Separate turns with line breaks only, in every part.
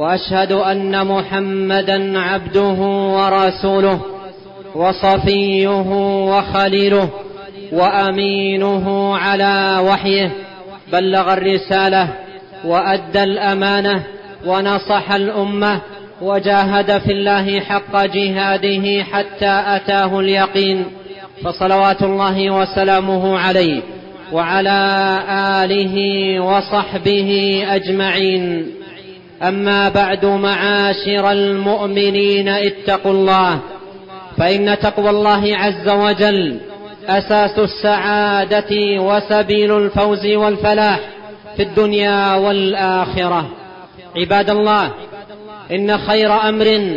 وأشهد أن محمدا عبده ورسوله وصفيه وخليله وأمينه على وحيه بلغ الرسالة وأدى الأمانة ونصح الأمة وجاهد في الله حق جهاده حتى أتاه اليقين. فصلوات الله وسلامه عليه وعلى آله وصحبه أجمعين. أما بعد معاشر المؤمنين اتقوا الله فإن تقوى الله عز وجل أساس السعادة وسبيل الفوز والفلاح في الدنيا والآخرة. عباد الله إن خير أمر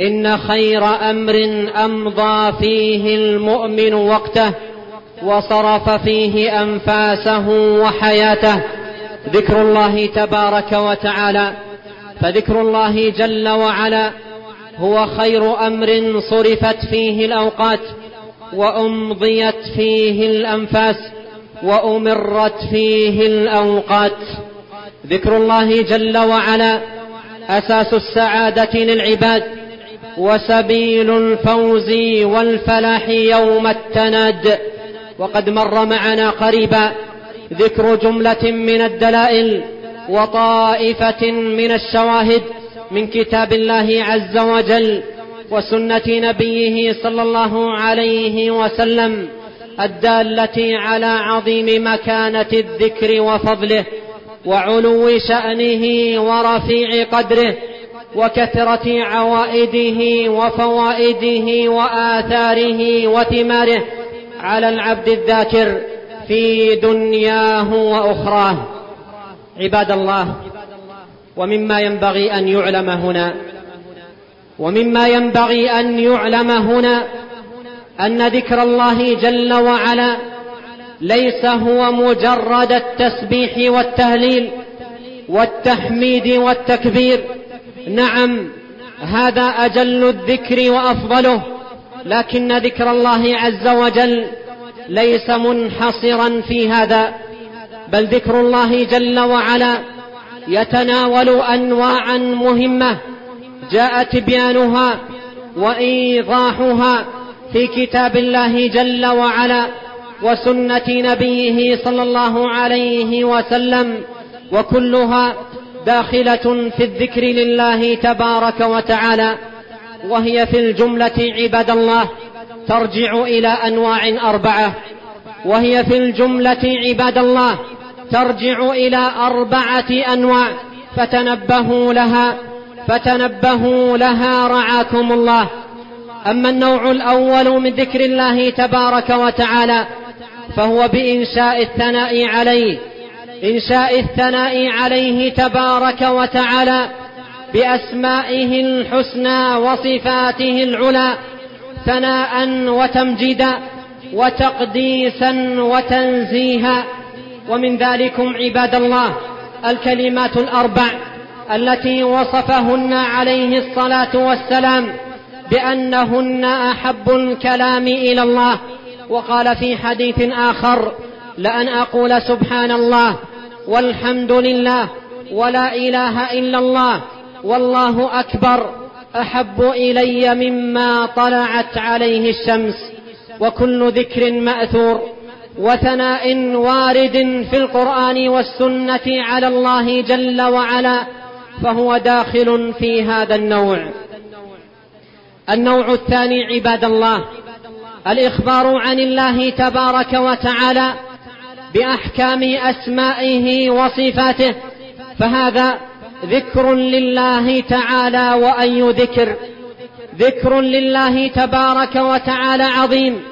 إن خير أمر أمضى فيه المؤمن وقته وصرف فيه أنفاسه وحياته. ذكر الله تبارك وتعالى فذكر الله جل وعلا هو خير أمر صرفت فيه الأوقات وأمضيت فيه الأنفاس وأمرت فيه الأوقات. ذكر الله جل وعلا أساس السعادة للعباد وسبيل الفوز والفلاح يوم التناد. وقد مر معنا قريبا ذكر جملة من الدلائل وطائفة من الشواهد من كتاب الله عز وجل وسنة نبيه صلى الله عليه وسلم الدالة على عظيم مكانة الذكر وفضله وعلو شأنه ورفيع قدره وكثرة عوائده وفوائده وآثاره وثماره على العبد الذاكر في دنياه وأخراه. عباد الله ومما ينبغي أن يعلم هنا ومما ينبغي أن يعلم هنا أن ذكر الله جل وعلا ليس هو مجرد التسبيح والتهليل والتحميد والتكبير. نعم هذا أجل الذكر وأفضله لكن ذكر الله عز وجل ليس منحصرا في هذا بل ذكر الله جل وعلا يتناول أنواعا مهمة جاء تبيانها وإيضاحها في كتاب الله جل وعلا وسنة نبيه صلى الله عليه وسلم وكلها داخلة في الذكر لله تبارك وتعالى وهي في الجملة عباد الله. ترجع إلى أنواع أربعة وهي في الجملة عباد الله ترجع إلى أربعة أنواع فتنبهوا لها فتنبهوا لها رعاكم الله. أما النوع الأول من ذكر الله تبارك وتعالى فهو بإنشاء الثناء عليه إنشاء الثناء عليه تبارك وتعالى بأسمائه الحسنى وصفاته العلى ثناء وتمجيدا وتقديسا وتنزيها ومن ذلكم عباد الله الكلمات الأربع التي وصفهن عليه الصلاة والسلام بأنهن أحب الكلام إلى الله. وقال في حديث آخر لأن أقول سبحان الله والحمد لله ولا إله إلا الله والله أكبر. أحب إلي مما طلعت عليه الشمس وكل ذكر مأثور وثناء وارد في القرآن والسنة على الله جل وعلا فهو داخل في هذا النوع. النوع الثاني عباد الله الإخبار عن الله تبارك وتعالى بأحكام أسمائه وصفاته فهذا ذكر لله تعالى واي ذكر ذكر لله تبارك وتعالى عظيم.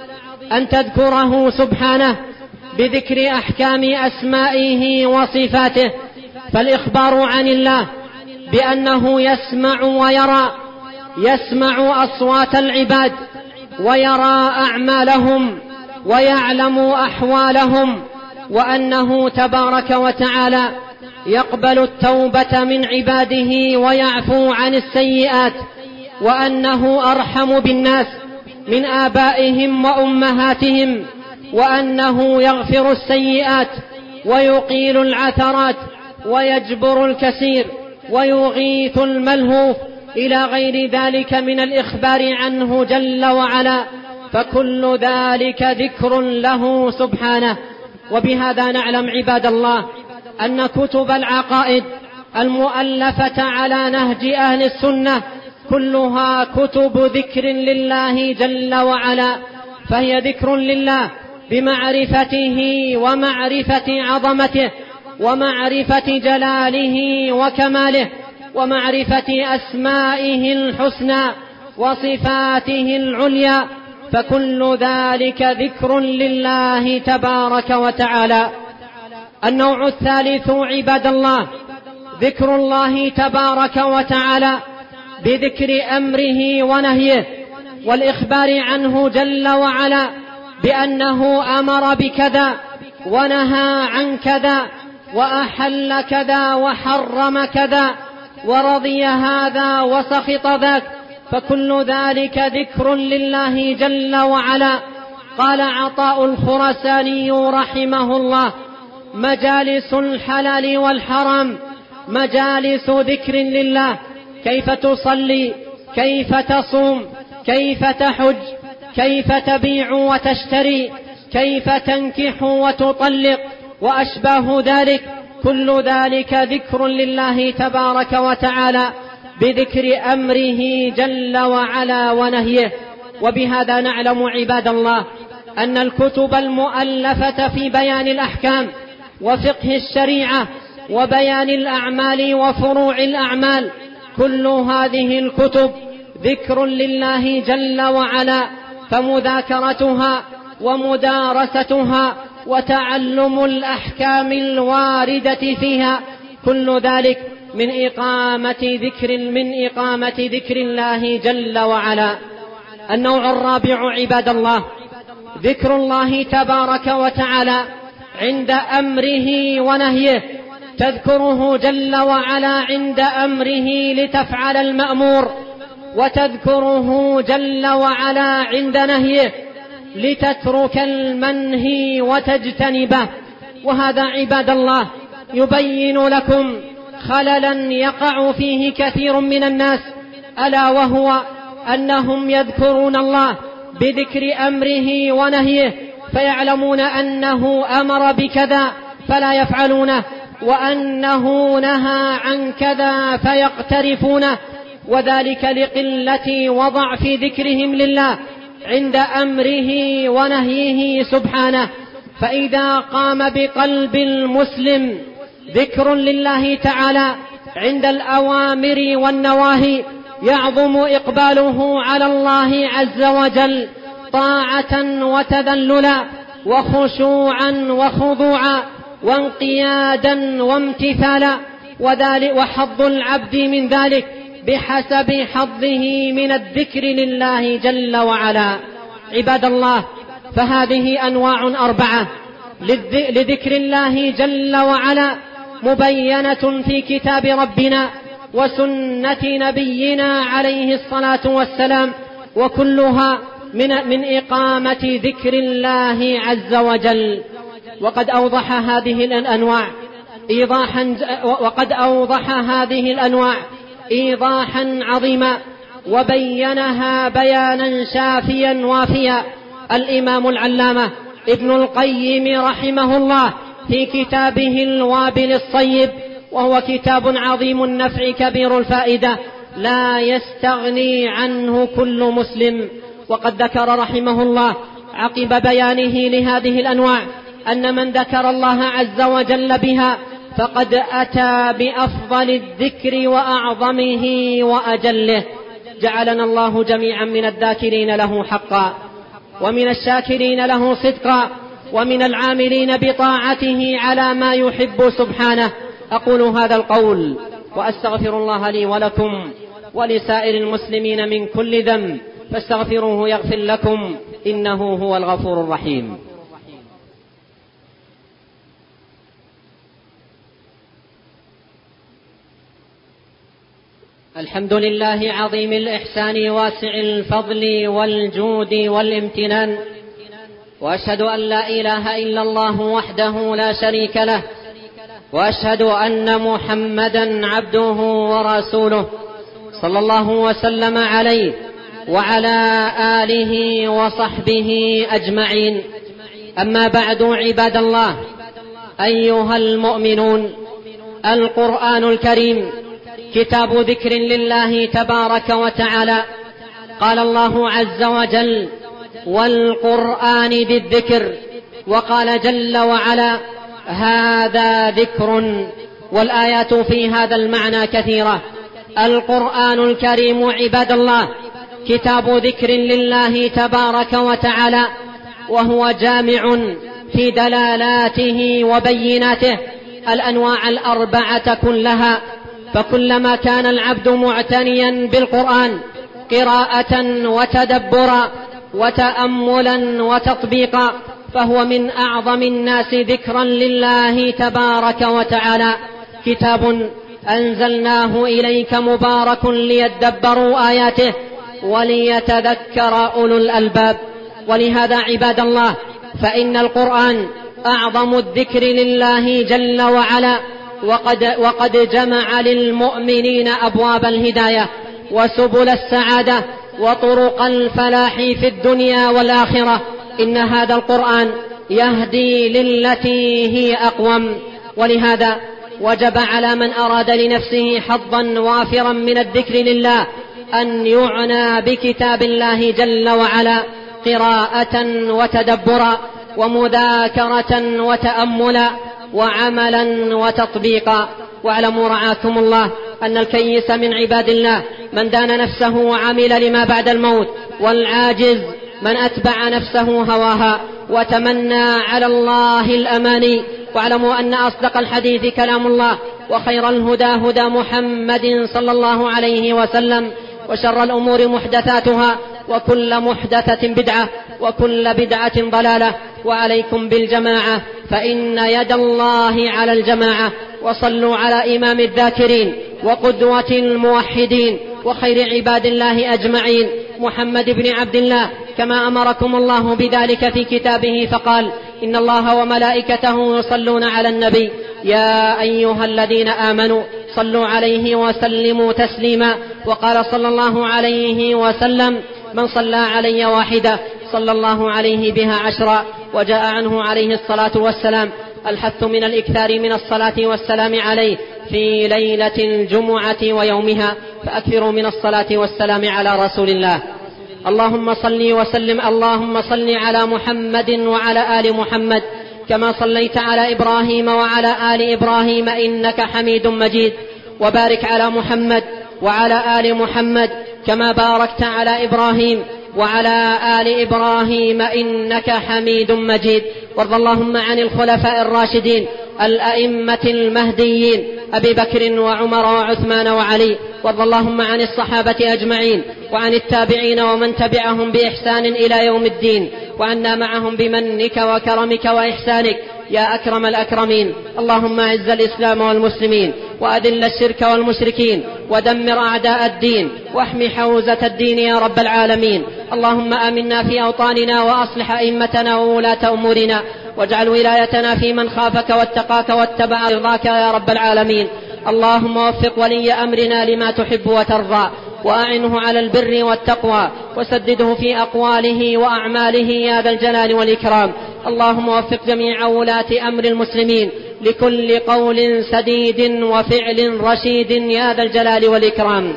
أن تذكره سبحانه بذكر أحكام أسمائه وصفاته. فالإخبار عن الله بأنه يسمع ويرى. يسمع أصوات العباد ويرى أعمالهم ويعلم أحوالهم. وأنه تبارك وتعالى يقبل التوبة من عباده ويعفو عن السيئات وأنه أرحم بالناس من آبائهم وأمهاتهم وأنه يغفر السيئات ويقيل العثرات ويجبر الكثير ويغيث الملهوف إلى غير ذلك من الإخبار عنه جل وعلا. فكل ذلك ذكر له سبحانه. وبهذا نعلم عباد الله أن كتب العقائد المؤلفة على نهج أهل السنة كلها كتب ذكر لله جل وعلا فهي ذكر لله بمعرفته ومعرفة عظمته ومعرفة جلاله وكماله ومعرفة أسمائه الحسنى وصفاته العليا فكل ذلك ذكر لله تبارك وتعالى. النوع الثالث عباد الله ذكر الله تبارك وتعالى بذكر أمره ونهيه والإخبار عنه جل وعلا بأنه أمر بكذا ونهى عن كذا وأحل كذا وحرم كذا ورضي هذا وسخط ذاك فكل ذلك ذكر لله جل وعلا. قال عطاء الخرساني رحمه الله مجالس الحلال والحرام مجالس ذكر لله. كيف تصلي؟ كيف تصوم؟ كيف تحج؟ كيف تبيع وتشتري؟ كيف تنكح وتطلق؟ وأشباه ذلك كل ذلك ذكر لله تبارك وتعالى بذكر أمره جل وعلا ونهيه. وبهذا نعلم عباد الله أن الكتب المؤلفة في بيان الأحكام وفقه الشريعة وبيان الأعمال وفروع الأعمال كل هذه الكتب ذكر لله جل وعلا فمذاكرتها ومدارستها وتعلم الأحكام الواردة فيها كل ذلك من إقامة ذكر من إقامة ذكر الله جل وعلا. النوع الرابع عباد الله ذكر الله تبارك وتعالى عند أمره ونهيه. تذكره جل وعلا عند أمره لتفعل المأمور. وتذكره جل وعلا عند نهيه لتترك المنهي وتجتنبه. وهذا عباد الله يبين لكم خللا يقع فيه كثير من الناس. ألا وهو أنهم يذكرون الله بذكر أمره ونهيه. فيعلمون أنه أمر بكذا فلا يفعلونه وأنه نهى عن كذا فيقترفونه وذلك لقلة وضعف ذكرهم لله عند أمره ونهيه سبحانه فإذا قام بقلب المسلم ذكر لله تعالى عند الأوامر والنواهي يعظم إقباله على الله عز وجل طاعة وتذللا وخشوعا وخضوعا وانقيادا وامتثالا وذلك وحظ العبد من ذلك بحسب حظه من الذكر لله جل وعلا. عباد الله فهذه أنواع أربعة لذكر الله جل وعلا مبينة في كتاب ربنا وسنة نبينا عليه الصلاة والسلام وكلها من من إقامة ذكر الله عز وجل. وقد أوضح هذه الأنواع. ايضاحا وقد أوضح هذه الأنواع. ايضاحا عظيما. وبينها بيانا شافيا وافيا. الإمام العلامة ابن القيم رحمه الله في كتابه الوابل الصيب. وهو كتاب عظيم النفع كبير الفائدة. لا يستغني عنه كل مسلم. وقد ذكر رحمه الله عقب بيانه لهذه الأنواع أن من ذكر الله عز وجل بها فقد أتى بأفضل الذكر وأعظمه وأجله. جعلنا الله جميعا من الذاكرين له حقا ومن الشاكرين له صدقا ومن العاملين بطاعته على ما يحب سبحانه. أقول هذا القول وأستغفر الله لي ولكم ولسائر المسلمين من كل ذنب. فاستغفروه يغفر لكم. إنه هو الغفور الرحيم. الحمد لله عظيم الإحسان واسع الفضل والجود والامتنان. وأشهد أن لا إله إلا الله وحده لا شريك له. وأشهد أن محمدا عبده ورسوله. صلى الله وسلم عليه. وعلى آله وصحبه أجمعين. أما بعد عباد الله أيها المؤمنون القرآن الكريم كتاب ذكر لله تبارك وتعالى. قال الله عز وجل والقرآن ذي الذكر وقال جل وعلا هذا ذكر. والآيات في هذا المعنى كثيرة. القرآن الكريم عباد الله كتاب ذكر لله تبارك وتعالى وهو جامع في دلالاته وبيناته الأنواع الأربعة كلها فكلما كان العبد معتنيا بالقرآن قراءة وتدبرا وتاملا وتطبيقا فهو من أعظم الناس ذكرا لله تبارك وتعالى. كتاب أنزلناه إليك مبارك ليدبروا آياته وليتذكر أولو الألباب. ولهذا عباد الله فإن القرآن أعظم الذكر لله جل وعلا وقد, وقد جمع للمؤمنين أبواب الهداية وسبل السعادة وطرق الفلاح في الدنيا والآخرة. إن هذا القرآن يهدي للتي هي أقوم. ولهذا وجب على من أراد لنفسه حظا وافرا من الذكر لله أن يعنى بكتاب الله جل وعلا قراءة وتدبرا ومذاكرة وتأملا وعملا وتطبيقا. واعلموا رعاكم الله أن الكيس من عباد الله من دان نفسه وعمل لما بعد الموت والعاجز من أتبع نفسه هواها وتمنى على الله الأماني. واعلموا أن أصدق الحديث كلام الله وخير الهدى هدى محمد صلى الله عليه وسلم. وشر الأمور محدثاتها وكل محدثة بدعة وكل بدعة ضلالة. وعليكم بالجماعة فإن يد الله على الجماعة. وصلوا على إمام الذاكرين وقدوة الموحدين وخير عباد الله أجمعين. محمد بن عبد الله كما أمركم الله بذلك في كتابه فقال إن الله وملائكته يصلون على النبي يا أيها الذين آمنوا صلوا عليه وسلموا تسليما. وقال صلى الله عليه وسلم من صلى علي واحدة صلى الله عليه بها عشرا وجاء عنه عليه الصلاة والسلام. الحث من الإكثار من الصلاة والسلام عليه في ليلة الجمعة ويومها فاكثروا من الصلاة والسلام على رسول الله. اللهم صل وسلم. اللهم صل على محمد وعلى آل محمد. كما صليت على إبراهيم وعلى آل إبراهيم إنك حميد مجيد. وبارك على محمد وعلى آل محمد كما باركت على إبراهيم وعلى آل إبراهيم إنك حميد مجيد. وارض اللهم عن الخلفاء الراشدين الأئمة المهديين أبي بكر وعمر وعثمان وعلي. وارض اللهم عن الصحابة أجمعين وعن التابعين ومن تبعهم بإحسان إلى يوم الدين. وعنا معهم بمنك وكرمك وإحسانك. يا أكرم الأكرمين اللهم أعز الإسلام والمسلمين وأذل الشرك والمشركين ودمر أعداء الدين واحم حوزة الدين يا رب العالمين. اللهم آمنا في أوطاننا وأصلح أئمتنا وولاة أمورنا واجعل ولايتنا في من خافك واتقاك واتبع رضاك يا رب العالمين. اللهم وفق ولي أمرنا لما تحب وترضى. وأعنه على البر والتقوى وسدده في أقواله وأعماله يا ذا الجلال والإكرام. اللهم وفق جميع ولاة أمر المسلمين لكل قول سديد وفعل رشيد يا ذا الجلال والإكرام.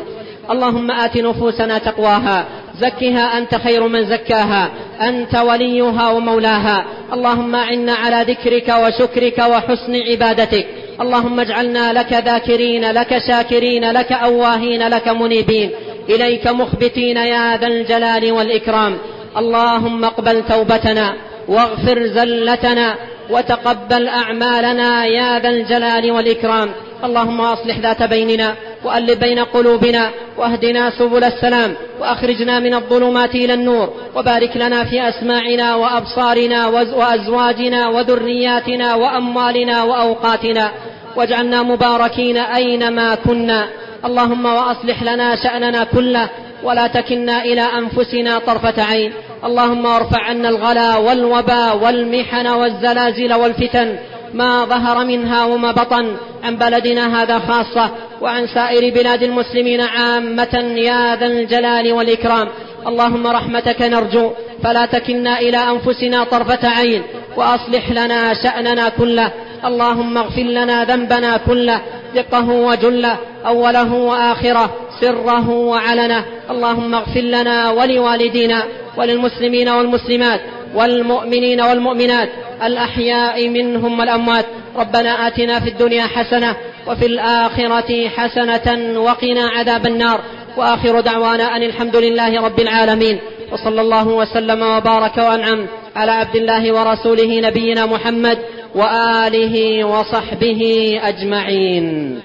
اللهم آت نفوسنا تقواها زكها أنت خير من زكاها أنت وليها ومولاها. اللهم أعنا على ذكرك وشكرك وحسن عبادتك. اللهم اجعلنا لك ذاكرين لك شاكرين لك أواهين لك منيبين. إليك مخبتين يا ذا الجلال والإكرام. اللهم اقبل توبتنا واغفر زلتنا وتقبل أعمالنا يا ذا الجلال والإكرام. اللهم أصلح ذات بيننا وألف بين قلوبنا وأهدنا سبل السلام وأخرجنا من الظلمات إلى النور وبارك لنا في أسماعنا وأبصارنا وأزواجنا وذرياتنا وأموالنا وأوقاتنا واجعلنا مباركين أينما كنا. اللهم وأصلح لنا شأننا كله ولا تكلنا إلى أنفسنا طرفة عين. اللهم وارفع عنا الغلا والوبا والمحن والزلازل والفتن. ما ظهر منها وما بطن. عن بلدنا هذا خاصة وعن سائر بلاد المسلمين عامة يا ذا الجلال والإكرام. اللهم رحمتك نرجو فلا تكلنا إلى أنفسنا طرفة عين وأصلح لنا شأننا كله. اللهم اغفر لنا ذنبنا كله دقه وجله أوله وآخره سره وعلنه. اللهم اغفر لنا ولوالدينا وللمسلمين والمسلمات والمؤمنين والمؤمنات. الأحياء منهم والأموات. ربنا آتنا في الدنيا حسنة وفي الآخرة حسنة وقنا عذاب النار. وآخر دعوانا أن الحمد لله رب العالمين. وصلى الله وسلم وبارك وأنعم على عبد الله ورسوله نبينا محمد وآله وصحبه أجمعين.